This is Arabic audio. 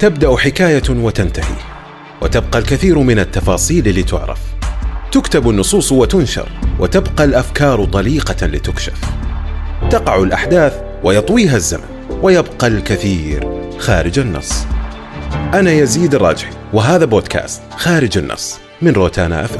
تبدأ حكاية وتنتهي وتبقى الكثير من التفاصيل لتعرف. تكتب النصوص وتنشر وتبقى الأفكار طليقة لتكشف. تقع الأحداث ويطويها الزمن ويبقى الكثير خارج النص. أنا يزيد الراجحي وهذا بودكاست خارج النص من روتانا أف